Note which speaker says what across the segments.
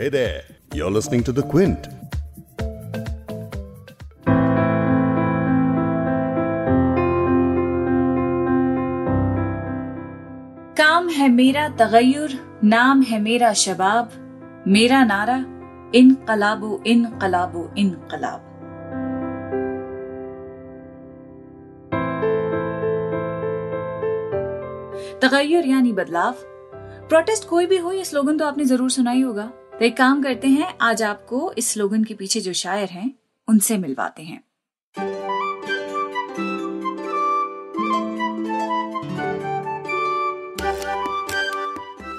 Speaker 1: Hey there, you're listening to The Quint.
Speaker 2: काम है मेरा तगयुर नाम है मेरा शबाब मेरा नारा इन कलाबो इन कलाबो इन कलाब तगैर यानी बदलाव। प्रोटेस्ट कोई भी हो ये स्लोगन तो आपने ज़रूर सुना ही होगा। तो एक काम करते हैं, आज आपको इस स्लोगन के पीछे जो शायर हैं, उनसे मिलवाते हैं।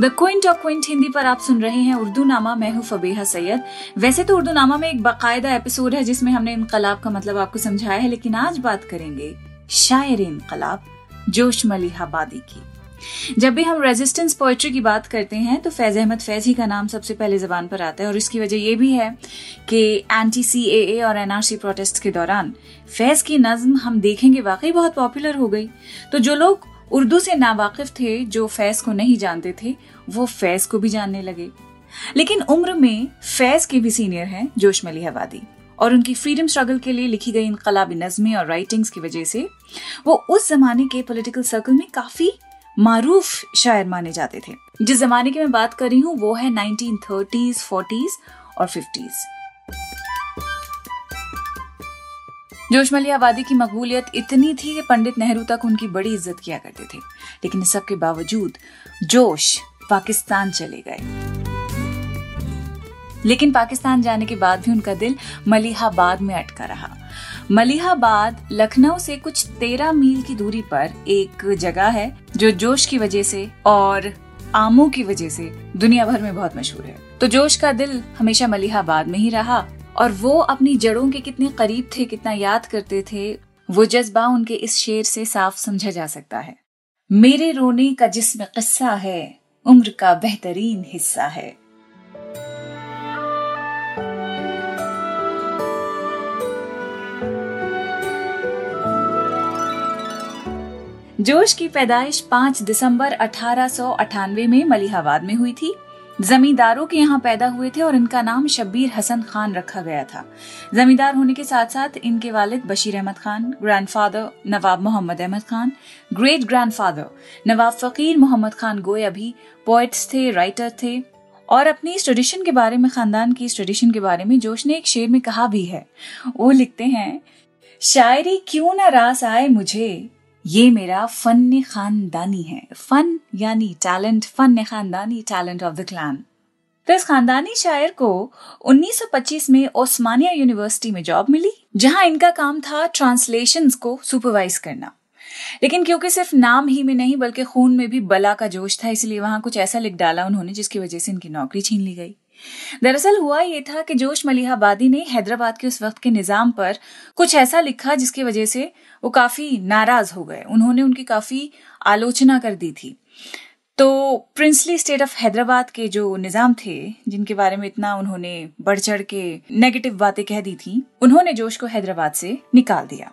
Speaker 2: The Quint of Quint Hindi पर आप सुन रहे हैं उर्दू नामा मैं हूँ फबीहा सैयद। वैसे तो उर्दू नामा में एक बाकायदा एपिसोड है जिसमें हमने इनकलाब का मतलब आपको समझाया है, लेकिन आज बात करेंगे शायर इनकलाब जोश मलिहाबादी की। जब भी हम रेजिस्टेंस पोइट्री की बात करते हैं तो फैज अहमद फैज ही का नाम सबसे पहले जबान पर आता है, और इसकी वजह यह भी है कि एंटी सी ए और एनआरसी प्रोटेस्ट के दौरान फैज की नज्म हम देखेंगे वाकई बहुत पॉपुलर हो गई। तो जो लोग उर्दू से नावाकिफ थे, जो फैज को नहीं जानते थे, वो फैज को भी जानने लगे। लेकिन उम्र में फैज के भी सीनियर हैं, जोश मली हवादी और उनकी फ्रीडम स्ट्रगल के लिए लिखी गई इनकलाबी नज़में और राइटिंग्स की वजह से वो उस जमाने के पॉलिटिकल सर्कल में काफ़ी मारूफ शायर माने जाते थे। जिस जमाने की मैं बात कर रही हूँ, वो है नाइनटीन थर्टीज फोर्टीज और फिफ्टीज जोशमली आबादी की मकबूलियत इतनी थी कि पंडित नेहरू तक उनकी बड़ी इज़्ज़त किया करते थे। लेकिन इस सब के बावजूद जोश पाकिस्तान चले गए। लेकिन पाकिस्तान जाने के बाद भी उनका दिल मलिहाबाद में अटका रहा। मलिहाबाद लखनऊ से कुछ तेरह मील की दूरी पर एक जगह है, जो जोश की वजह से और आमू की वजह से दुनिया भर में बहुत मशहूर है। तो जोश का दिल हमेशा मलिहाबाद में ही रहा और वो अपनी जड़ों के कितने करीब थे, कितना याद करते थे, वो जज्बा उनके इस शेर से साफ़ समझा जा सकता है। मेरे रोने का जिसमें किस्सा है, उम्र का बेहतरीन हिस्सा है। जोश की पैदाइश 5 दिसंबर अठारह सौ अठानवे में मलिहाबाद में हुई थी। जमींदारों के यहाँ पैदा हुए थे और इनका नाम शब्बीर हसन खान रखा गया था। जमींदार होने के साथ साथ इनके वालिद Bashir Ahmad Khan grandfather Nawab Mohammad Ahmad Khan great grandfather Nawab Faqir Mohammad Khan गोया भी पोइट्स थे राइटर थे। और अपनी इस ट्रेडिशन के बारे में, खानदान की इस ट्रेडिशन के बारे में जोश ने एक शेर में कहा भी है। वो लिखते हैं, शायरी क्यों ना रास आए मुझे? ये मेरा फन खानदानी है। फन यानी टैलेंट फन खानदानी, टैलेंट ऑफ़ द क्लान। तो इस खानदानी शायर को 1925 में ओस्मानिया यूनिवर्सिटी में जॉब मिली, जहाँ इनका काम था ट्रांसलेशंस को सुपरवाइज करना। लेकिन क्योंकि सिर्फ़ नाम ही में नहीं, बल्कि खून में भी बला का जोश था, इसलिए वहाँ कुछ ऐसा लिख डाला उन्होंने जिसकी वजह से इनकी नौकरी छीन ली गई। दरअसल हुआ ये था कि जोश मलिहाबादी ने हैदराबाद के उस वक्त के निज़ाम पर कुछ ऐसा लिखा जिसकी वजह से वो काफ़ी नाराज़ हो गए। उन्होंने उनकी काफ़ी आलोचना कर दी थी। तो प्रिंसली स्टेट ऑफ़ हैदराबाद के जो निज़ाम थे, जिनके बारे में इतना उन्होंने बढ़ चढ़ के नेगेटिव बातें कह दी थी, उन्होंने जोश को हैदराबाद से निकाल दिया।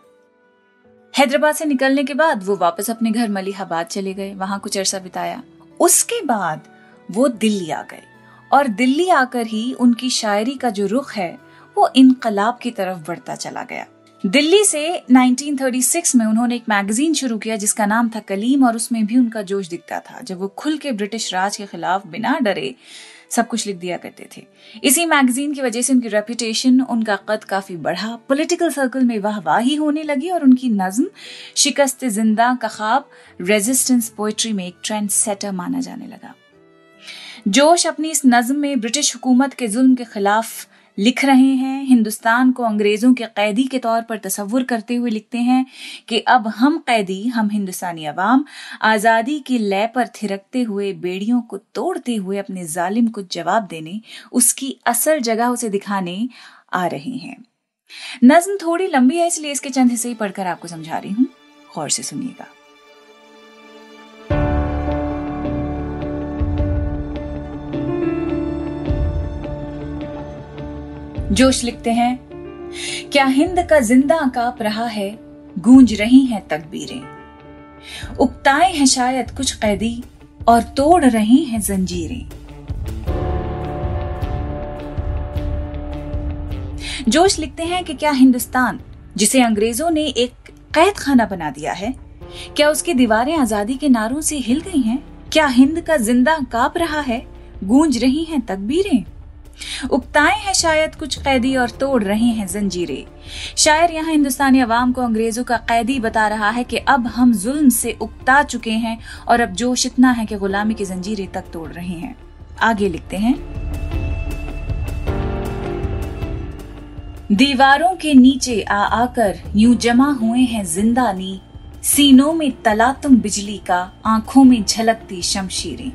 Speaker 2: हैदराबाद से निकलने के बाद वो वापस अपने घर मलिहाबाद चले गए। वहाँ कुछ अरसा बिताया। उसके बाद वो दिल्ली आ गए। और दिल्ली आकर ही उनकी शायरी का जो रुख है, वो इनकलाब की तरफ़ बढ़ता चला गया। दिल्ली से 1936 में उन्होंने एक मैगजीन शुरू किया जिसका नाम था कलीम और उसमें भी उनका जोश दिखता था। जब वो खुल के ब्रिटिश राज के खिलाफ बिना डरे सब कुछ लिख दिया करते थे। इसी मैगजीन की वजह से उनकी रेपुटेशन उनका कद काफ़ी बढ़ा। पॉलिटिकल सर्कल में वाह वाहवाही होने लगी और उनकी नज्म, शिकस्त ज़िंदा का खाब रेजिस्टेंस पोइट्री में एक ट्रेंड सेटर माना जाने लगा। जोश अपनी इस नज्म में ब्रिटिश हुकूमत के जुल्म के खिलाफ लिख रहे हैं। हिंदुस्तान को अंग्रेज़ों के कैदी के तौर पर तस्वुर करते हुए लिखते हैं कि अब हम कैदी, हम हिंदुस्तानी अवाम, आज़ादी की लय पर थिरकते हुए बेड़ियों को तोड़ते हुए अपने जालिम को जवाब देने, उसकी असल जगह उसे दिखाने आ रहे हैं। नज्म थोड़ी लंबी है, इसलिए इसके चंद हिस्से ही पढ़कर आपको समझा रही हूँ। गौर से सुनिएगा। जोश लिखते हैं, क्या हिंद का ज़िंदा काप रहा है, गूंज रही हैं तकबीरें। उकताए हैं शायद कुछ कैदी और तोड़ रही हैं जंजीरें। जोश लिखते हैं कि क्या हिंदुस्तान, जिसे अंग्रेज़ों ने एक कैद खाना बना दिया है, क्या उसकी दीवारें आज़ादी के नारों से हिल गई हैं? क्या हिंद का ज़िंदा काप रहा है, गूंज रही हैं तकबीरें? उगताए हैं शायद कुछ कैदी और तोड़ रहे हैं जंजीरें। शायर यहाँ हिंदुस्तानी अवाम को अंग्रेज़ों का कैदी बता रहा है कि अब हम जुल्म से उगता चुके हैं और अब जोश इतना है कि गुलामी की जंजीरें तक तोड़ रहे हैं। आगे लिखते हैं। दीवारों के नीचे आ आकर यूँ जमा हुए हैं ज़िंदा नी, सीनों में तला तुम बिजली का, आँखों में झलकती शमशीरें।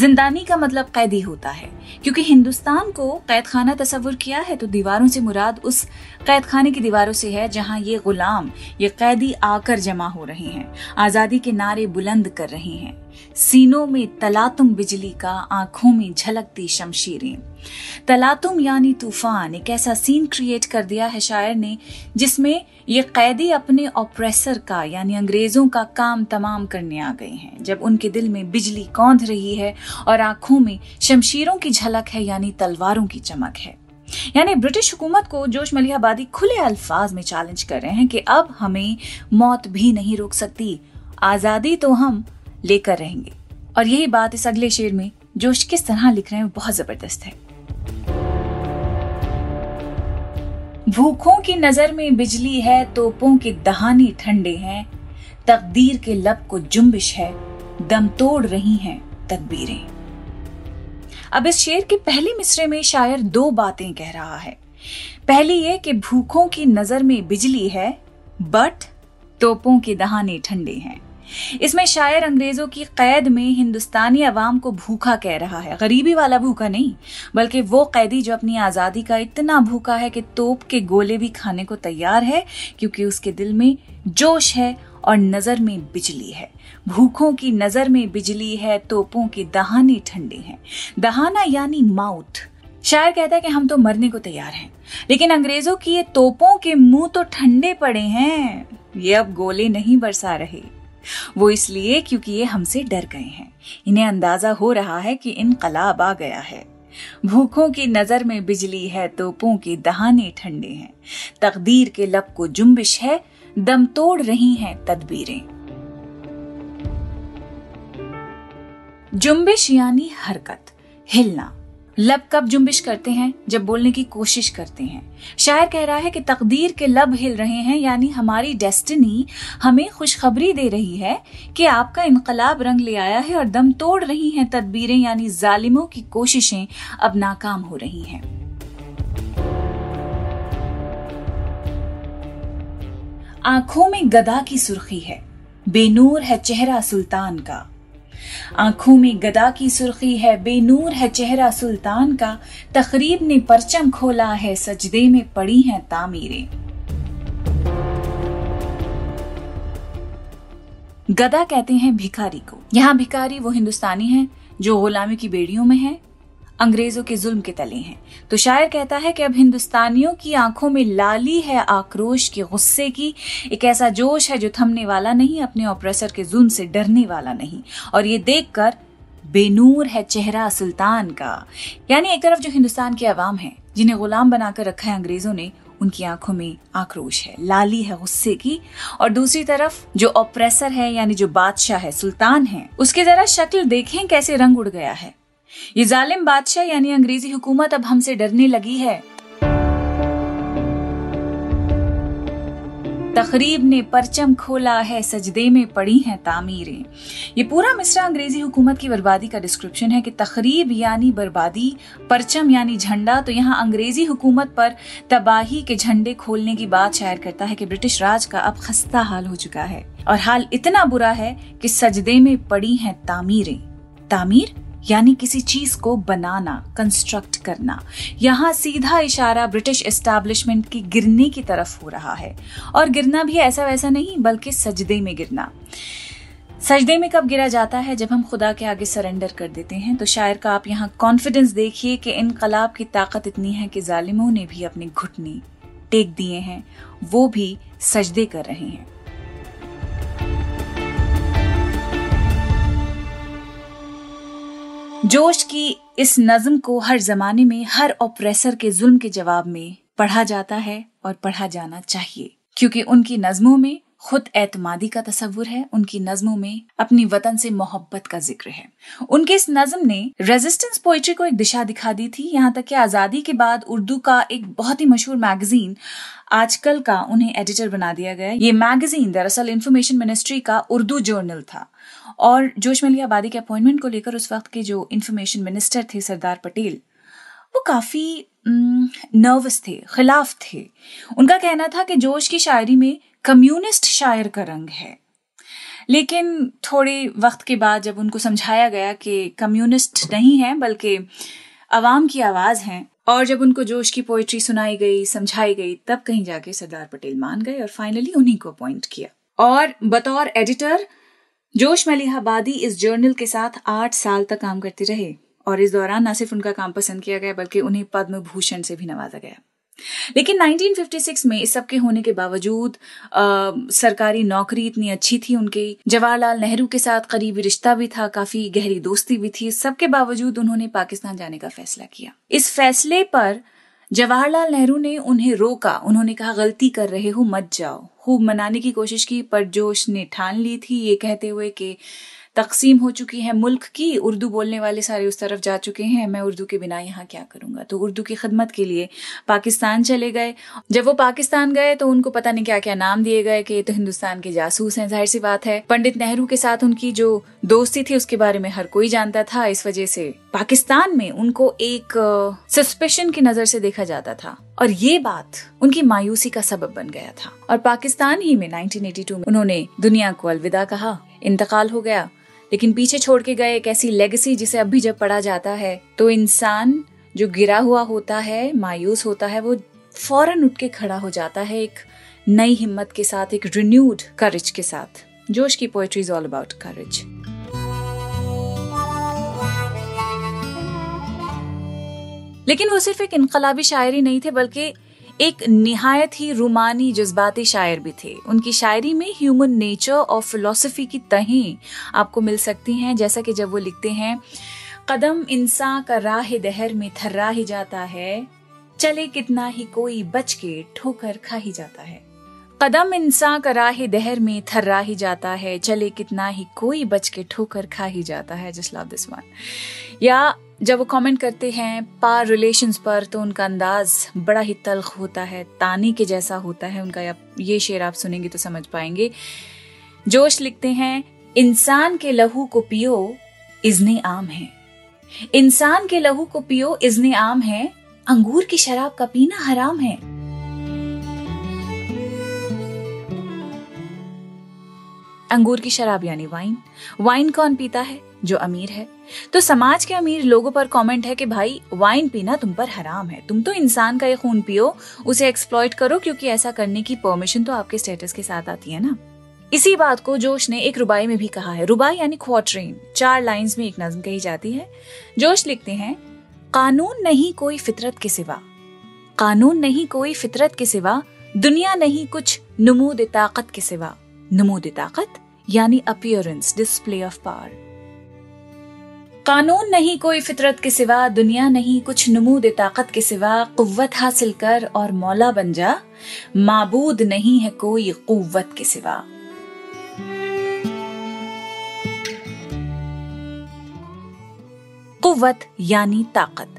Speaker 2: जिंदानी का मतलब कैदी होता है। क्योंकि हिंदुस्तान को कैद खाना तस्वुर किया है तो दीवारों से मुराद उस कैद खाने की दीवारों से है, जहाँ ये गुलाम, ये कैदी आकर जमा हो रहे हैं, आज़ादी के नारे बुलंद कर रहे हैं। सीनों में तलातुम बिजली का आँखों में झलकती शमशीरें। तलातुम यानी तूफ़ान एक ऐसा सीन क्रिएट कर दिया है शायर ने, जिसमें ये कैदी अपने ऑपरेसर का यानी अंग्रेज़ों का काम तमाम करने आ गए हैं। जब उनके दिल में बिजली कौंध रही है और आँखों में शमशीरों की झलक है यानी तलवारों की चमक है। यानी ब्रिटिश हुकूमत को जोश मलिहाबादी खुले अल्फाज में चैलेंज कर रहे हैं कि अब हमें मौत भी नहीं रोक सकती। आज़ादी तो हम लेकर रहेंगे। और यही बात इस अगले शेर में, जोश किस तरह लिख रहे हैं बहुत ज़बरदस्त है। भूखों की नज़र में बिजली है, तोपों के दहाने ठंडे हैं। तकदीर के लब को जुम्बिश है, दम तोड़ रही हैं तकबीरें। अब इस शेर के पहले मिसरे में शायर दो बातें कह रहा है। पहली ये कि भूखों की नज़र में बिजली है, बट तोपों के दहाने ठंडे हैं। इसमें शायर अंग्रेज़ों की कैद में हिंदुस्तानी अवाम को भूखा कह रहा है। गरीबी वाला भूखा नहीं, बल्कि वो कैदी जो अपनी आज़ादी का इतना भूखा है कि तोप के गोले भी खाने को तैयार है, क्योंकि उसके दिल में जोश है और नज़र में बिजली है। भूखों की नज़र में बिजली है, तोपों के दहाने ठंडे हैं। दहाना यानी माउथ शायर कहता है कि हम तो मरने को तैयार हैं, लेकिन अंग्रेज़ों की ये तोपों के मुँह तो ठंडे पड़े हैं। ये अब गोले नहीं बरसा रहे। वो इसलिए क्योंकि ये हमसे डर गए हैं। इन्हें अंदाज़ा हो रहा है कि इनकलाब आ गया है। भूखों की नज़र में बिजली है तोपों के दहाने ठंडे हैं। तकदीर के लब को जुम्बिश है, दम तोड़ रही हैं तदबीरें। जुम्बिश यानी हरकत, हिलना। लब कब जुम्बिश करते हैं, जब बोलने की कोशिश करते हैं। शायर कह रहा है कि तकदीर के लब हिल रहे हैं, यानी हमारी डेस्टिनी हमें खुशखबरी दे रही है कि आपका इनकलाब रंग ले आया है और दम तोड़ रही हैं तदबीरें, यानी जालिमों की कोशिशें अब नाकाम हो रही हैं। आँखों में गदा की सुर्खी है, बेनूर है चेहरा सुल्तान का। आँखों में गदा की सुर्खी है, बेनूर है चेहरा सुल्तान का। तकरीब ने परचम खोला है, सजदे में पड़ी हैं तामीरें। गदा कहते हैं भिखारी को। यहाँ भिखारी वो हिंदुस्तानी है जो गुलामी की बेड़ियों में है। अंग्रेज़ों के जुल्म के तले हैं। तो शायर कहता है कि अब हिंदुस्तानियों की आँखों में लाली है आक्रोश के गुस्से की। एक ऐसा जोश है जो थमने वाला नहीं, अपने ऑपरेसर के जुल्म से डरने वाला नहीं। और ये देखकर बेनूर है चेहरा सुल्तान का। यानी एक तरफ़ जो हिंदुस्तान के अवाम है, जिन्हें गुलाम बनाकर रखा है अंग्रेज़ों ने, उनकी आँखों में आक्रोश है, लाली है गुस्से की। और दूसरी तरफ़ जो ऑपरेसर है, यानी जो बादशाह है, सुल्तान है, उसके जरा शक्ल देखें कैसे रंग उड़ गया है। ये जालिम बादशाह यानी अंग्रेज़ी हुकूमत अब हमसे डरने लगी है। तकरीब ने परचम खोला है, सजदे में पड़ी हैं तामीरें। ये पूरा मिसरा अंग्रेज़ी हुकूमत की बर्बादी का डिस्क्रिप्शन है कि तकरीब यानी बर्बादी, परचम यानी झंडा तो यहाँ अंग्रेज़ी हुकूमत पर तबाही के झंडे खोलने की बात शायर करता है कि ब्रिटिश राज का अब खस्ता हाल हो चुका है। और हाल इतना बुरा है कि सजदे में पड़ी हैं तामीरें। तामीर? यानी किसी चीज़ को बनाना कंस्ट्रक्ट करना। यहाँ सीधा इशारा ब्रिटिश एस्टैब्लिशमेंट की गिरने की तरफ़ हो रहा है। और गिरना भी ऐसा वैसा नहीं, बल्कि सजदे में गिरना। सजदे में कब गिरा जाता है? जब हम खुदा के आगे सरेंडर कर देते हैं तो शायर का आप यहाँ कॉन्फिडेंस देखिए कि इनकलाब की ताकत इतनी है कि जालिमों ने भी अपने घुटने टेक दिए हैं, वो भी सजदे कर रहे हैं। जोश की इस नज्म को हर जमाने में, हर ऑप्रेसर के जुल्म के जवाब में पढ़ा जाता है और पढ़ा जाना चाहिए। क्योंकि उनकी नज्मों में खुद एतमादी का तस्वुर है, उनकी नज्मों में अपनी वतन से मोहब्बत का ज़िक्र है। उनके इस नज्म ने रेजिस्टेंस पोइट्री को एक दिशा दिखा दी थी, यहाँ तक कि आज़ादी के बाद उर्दू का एक बहुत ही मशहूर मैगजीन आजकल का उन्हें एडिटर बना दिया गया ये मैगजीन दरअसल इन्फॉर्मेशन मिनिस्ट्री का उर्दू जर्नल था। और जोश मलिया आबादी के अपॉइंटमेंट को लेकर उस वक्त के जो इन्फॉर्मेशन मिनिस्टर थे, सरदार पटेल, वो काफ़ी नर्वस थे, खिलाफ थे। उनका कहना था कि जोश की शायरी में कम्युनिस्ट शायर का रंग है। लेकिन थोड़े वक्त के बाद जब उनको समझाया गया कि कम्युनिस्ट नहीं है, बल्कि अवाम की आवाज़ है, और जब उनको जोश की पोइट्री सुनाई गई, समझाई गई, तब कहीं जाके सरदार पटेल मान गए और फाइनली उन्हीं को अपॉइंट किया। और बतौर एडिटर जोश मलिहाबादी इस जर्नल के साथ आठ साल तक काम करते रहे, और इस दौरान न सिर्फ़ उनका काम पसंद किया गया, बल्कि उन्हें पद्म भूषण से भी नवाजा गया। लेकिन 1956 में इस सब के होने के बावजूद आ, सरकारी नौकरी इतनी अच्छी थी उनकी। जवाहरलाल नेहरू के साथ करीबी रिश्ता भी था काफ़ी गहरी दोस्ती भी थी। सबके बावजूद उन्होंने पाकिस्तान जाने का फैसला किया। इस फैसले पर जवाहरलाल नेहरू ने उन्हें रोका। उन्होंने कहा गलती कर रहे हो मत जाओ। खूब मनाने की कोशिश की पर जोश ने ठान ली थी ये कहते हुए कि तकसीम हो चुकी है मुल्क की, उर्दू बोलने वाले सारे उस तरफ़ जा चुके हैं, मैं उर्दू के बिना यहाँ क्या करूँगा? तो उर्दू की खिदमत के लिए पाकिस्तान चले गए। जब वो पाकिस्तान गए तो उनको पता नहीं क्या क्या नाम दिए गए कि तो हिंदुस्तान के जासूस हैं, ज़ाहिर सी बात है। पंडित नेहरू के साथ उनकी जो दोस्ती थी, उसके बारे में हर कोई जानता था। इस वजह से पाकिस्तान में उनको एक सस्पेशन की नज़र से देखा जाता था। और ये बात उनकी मायूसी का सबब बन गया था। और पाकिस्तान ही में 1982 में उन्होंने दुनिया को अलविदा कहा। इंतकाल हो गया। लेकिन पीछे छोड़ के गए एक ऐसी लेगेसी जिसे अब भी जब पढ़ा जाता है तो इंसान जो गिरा हुआ होता है, मायूस होता है, वो फ़ौरन उठ के खड़ा हो जाता है एक नई हिम्मत के साथ, एक रिन्यूड करेज के साथ। जोश की poetry is all about courage लेकिन वो सिर्फ़ एक इनकलाबी शायरी नहीं थे, बल्कि एक निहायत ही रूमानी जज्बाती शायर भी थे। उनकी शायरी में ह्यूमन नेचर और फिलोसफी की तहें आपको मिल सकती हैं, जैसा कि जब वो लिखते हैं, कदम इंसान का राह दहर में थर्रा ही जाता है, चले कितना ही कोई बच के ठोकर खा ही जाता है। कदम इंसान का राह दहर में थर्रा ही जाता है, चले कितना ही कोई बच के ठोकर खा ही जाता है, जस्ट लव दिस वन। या जब वो कमेंट करते हैं पार रिलेशंस पर तो उनका अंदाज बड़ा ही तल्ख होता है, तानी के जैसा होता है उनका। ये शेर आप सुनेंगे तो समझ पाएँगे। जोश लिखते हैं, इंसान के लहू को पियो, इजने आम है। इंसान के लहू को पियो, इजने आम है। अंगूर की शराब का पीना हराम है। अंगूर की शराब यानी वाइन। वाइन कौन पीता है? जो अमीर है। तो समाज के अमीर लोगों पर कमेंट है कि भाई वाइन पीना तुम पर हराम है। तुम तो इंसान का ये खून पियो, उसे एक्सप्लॉइट करो क्योंकि ऐसा करने की परमिशन तो आपके स्टेटस के साथ आती है ना। इसी बात को जोश ने एक रुबाई में भी कहा है। रुबाई यानी क्वाट्रेन चार लाइंस में एक नज्म कही जाती है। जोश लिखते हैं, कानून नहीं कोई फितरत के सिवा। कानून नहीं कोई फितरत के सिवा, दुनिया नहीं कुछ नमूद ताकत के सिवा। नमूद ताकत यानी अपियरेंस डिस्प्ले ऑफ़ पावर कानून नहीं कोई फितरत के सिवा, दुनिया नहीं कुछ नमूद ताकत के सिवा कुव्वत हासिल कर और मौला बन जा। माबूद नहीं है कोई कुव्वत के सिवा। कुव्वत यानी ताकत।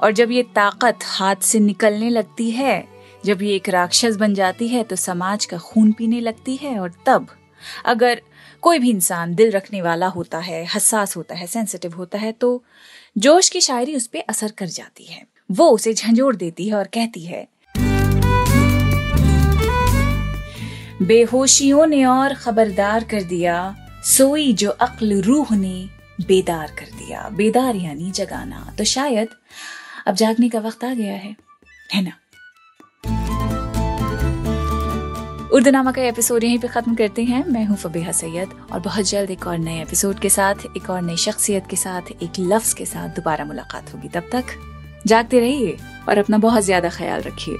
Speaker 2: और जब ये ताकत हाथ से निकलने लगती है, जब ये एक राक्षस बन जाती है तो समाज का खून पीने लगती है, और तब अगर कोई भी इंसान दिल रखने वाला होता है, हसास होता है सेंसिटिव होता है तो जोश की शायरी उस पर असर कर जाती है। वो उसे झंझोड़ देती है और कहती है, बेहोशियों ने और खबरदार कर दिया, सोई जो अक्ल रूह ने बेदार कर दिया। बेदार यानी जगाना। तो शायद अब जागने का वक्त आ गया है है ना? उर्दूनामा का एपिसोड यहीं पे ख़त्म करते हैं। मैं हूँ फबीहा सैयद और बहुत जल्द एक और नए एपिसोड के साथ, एक और नई शख्सियत के साथ, एक लफ्ज़ के साथ दोबारा मुलाकात होगी। तब तक जागते रहिए और अपना बहुत ज़्यादा ख्याल रखिए।